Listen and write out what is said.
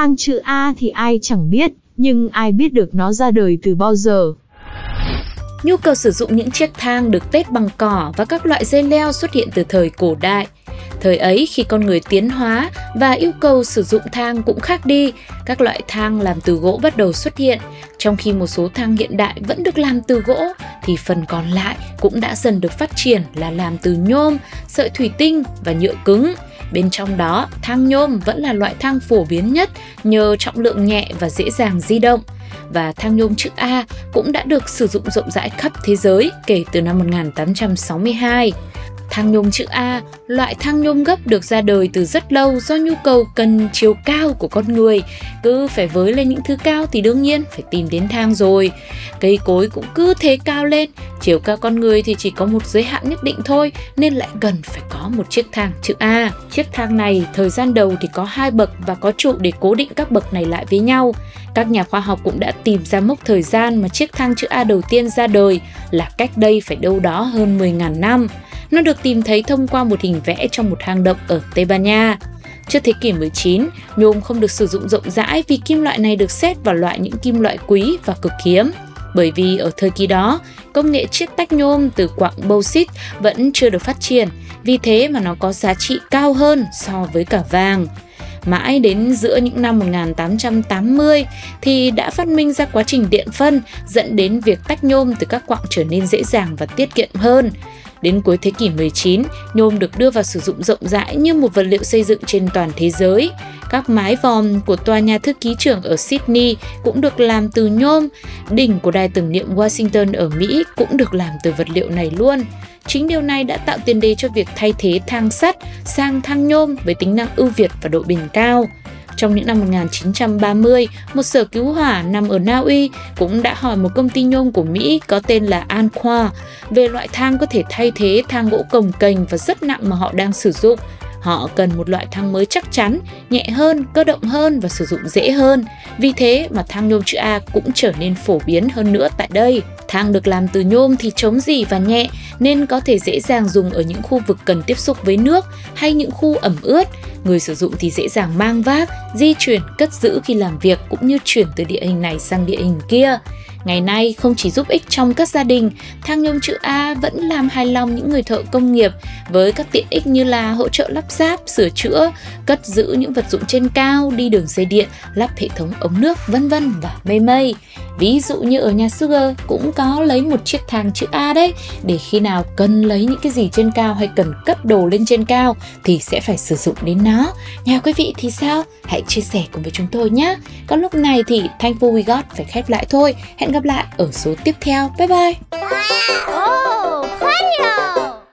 Thang chữ A thì ai chẳng biết, nhưng ai biết được nó ra đời từ bao giờ. Nhu cầu sử dụng những chiếc thang được tết bằng cỏ và các loại dây leo xuất hiện từ thời cổ đại. Thời ấy khi con người tiến hóa và yêu cầu sử dụng thang cũng khác đi, các loại thang làm từ gỗ bắt đầu xuất hiện, trong khi một số thang hiện đại vẫn được làm từ gỗ thì phần còn lại cũng đã dần được phát triển là làm từ nhôm, sợi thủy tinh và nhựa cứng. Bên trong đó, thang nhôm vẫn là loại thang phổ biến nhất nhờ trọng lượng nhẹ và dễ dàng di động và thang nhôm chữ A cũng đã được sử dụng rộng rãi khắp thế giới kể từ năm 1862. Thang nhôm chữ A, loại thang nhôm gấp được ra đời từ rất lâu do nhu cầu cần chiều cao của con người. Cứ phải với lên những thứ cao thì đương nhiên phải tìm đến thang rồi. Cây cối cũng cứ thế cao lên, chiều cao con người thì chỉ có một giới hạn nhất định thôi nên lại cần phải có một chiếc thang chữ A. Chiếc thang này thời gian đầu thì có hai bậc và có trụ để cố định các bậc này lại với nhau. Các nhà khoa học cũng đã tìm ra mốc thời gian mà chiếc thang chữ A đầu tiên ra đời là cách đây phải đâu đó hơn 10.000 năm. Nó được tìm thấy thông qua một hình vẽ trong một hang động ở Tây Ban Nha. Trước thế kỷ 19, nhôm không được sử dụng rộng rãi vì kim loại này được xét vào loại những kim loại quý và cực hiếm. Bởi vì ở thời kỳ đó, công nghệ chiết tách nhôm từ quặng bauxit vẫn chưa được phát triển, vì thế mà nó có giá trị cao hơn so với cả vàng. Mãi đến giữa những năm 1880 thì đã phát minh ra quá trình điện phân dẫn đến việc tách nhôm từ các quặng trở nên dễ dàng và tiết kiệm hơn. Đến cuối thế kỷ 19, nhôm được đưa vào sử dụng rộng rãi như một vật liệu xây dựng trên toàn thế giới. Các mái vòm của tòa nhà thư ký trưởng ở Sydney cũng được làm từ nhôm. Đỉnh của đài tưởng niệm Washington ở Mỹ cũng được làm từ vật liệu này luôn. Chính điều này đã tạo tiền đề cho việc thay thế thang sắt sang thang nhôm với tính năng ưu việt và độ bền cao. Trong những năm 1930, một sở cứu hỏa nằm ở Na Uy cũng đã hỏi một công ty nhôm của Mỹ có tên là Anqua về loại thang có thể thay thế thang gỗ cồng kềnh và rất nặng mà họ đang sử dụng. Họ cần một loại thang mới chắc chắn, nhẹ hơn, cơ động hơn và sử dụng dễ hơn. Vì thế mà thang nhôm chữ A cũng trở nên phổ biến hơn nữa tại đây. Thang được làm từ nhôm thì chống dỉ và nhẹ nên có thể dễ dàng dùng ở những khu vực cần tiếp xúc với nước hay những khu ẩm ướt. Người sử dụng thì dễ dàng mang vác, di chuyển, cất giữ khi làm việc cũng như chuyển từ địa hình này sang địa hình kia. Ngày nay không chỉ giúp ích trong các gia đình, thang nhôm chữ A vẫn làm hài lòng những người thợ công nghiệp với các tiện ích như là hỗ trợ lắp ráp, sửa chữa, cất giữ những vật dụng trên cao, đi đường dây điện, lắp hệ thống ống nước vân vân và mây mây. Ví dụ như ở nhà Sugar cũng có lấy một chiếc thang chữ A đấy để khi nào cần lấy những cái gì trên cao hay cần cất đồ lên trên cao thì sẽ phải sử dụng đến nó. Nhà quý vị thì sao? Hãy chia sẻ cùng với chúng tôi nhé. Còn lúc này thì Thankful We Got phải khép lại thôi. Hẹn gặp lại ở số tiếp theo. Bye bye! Oh,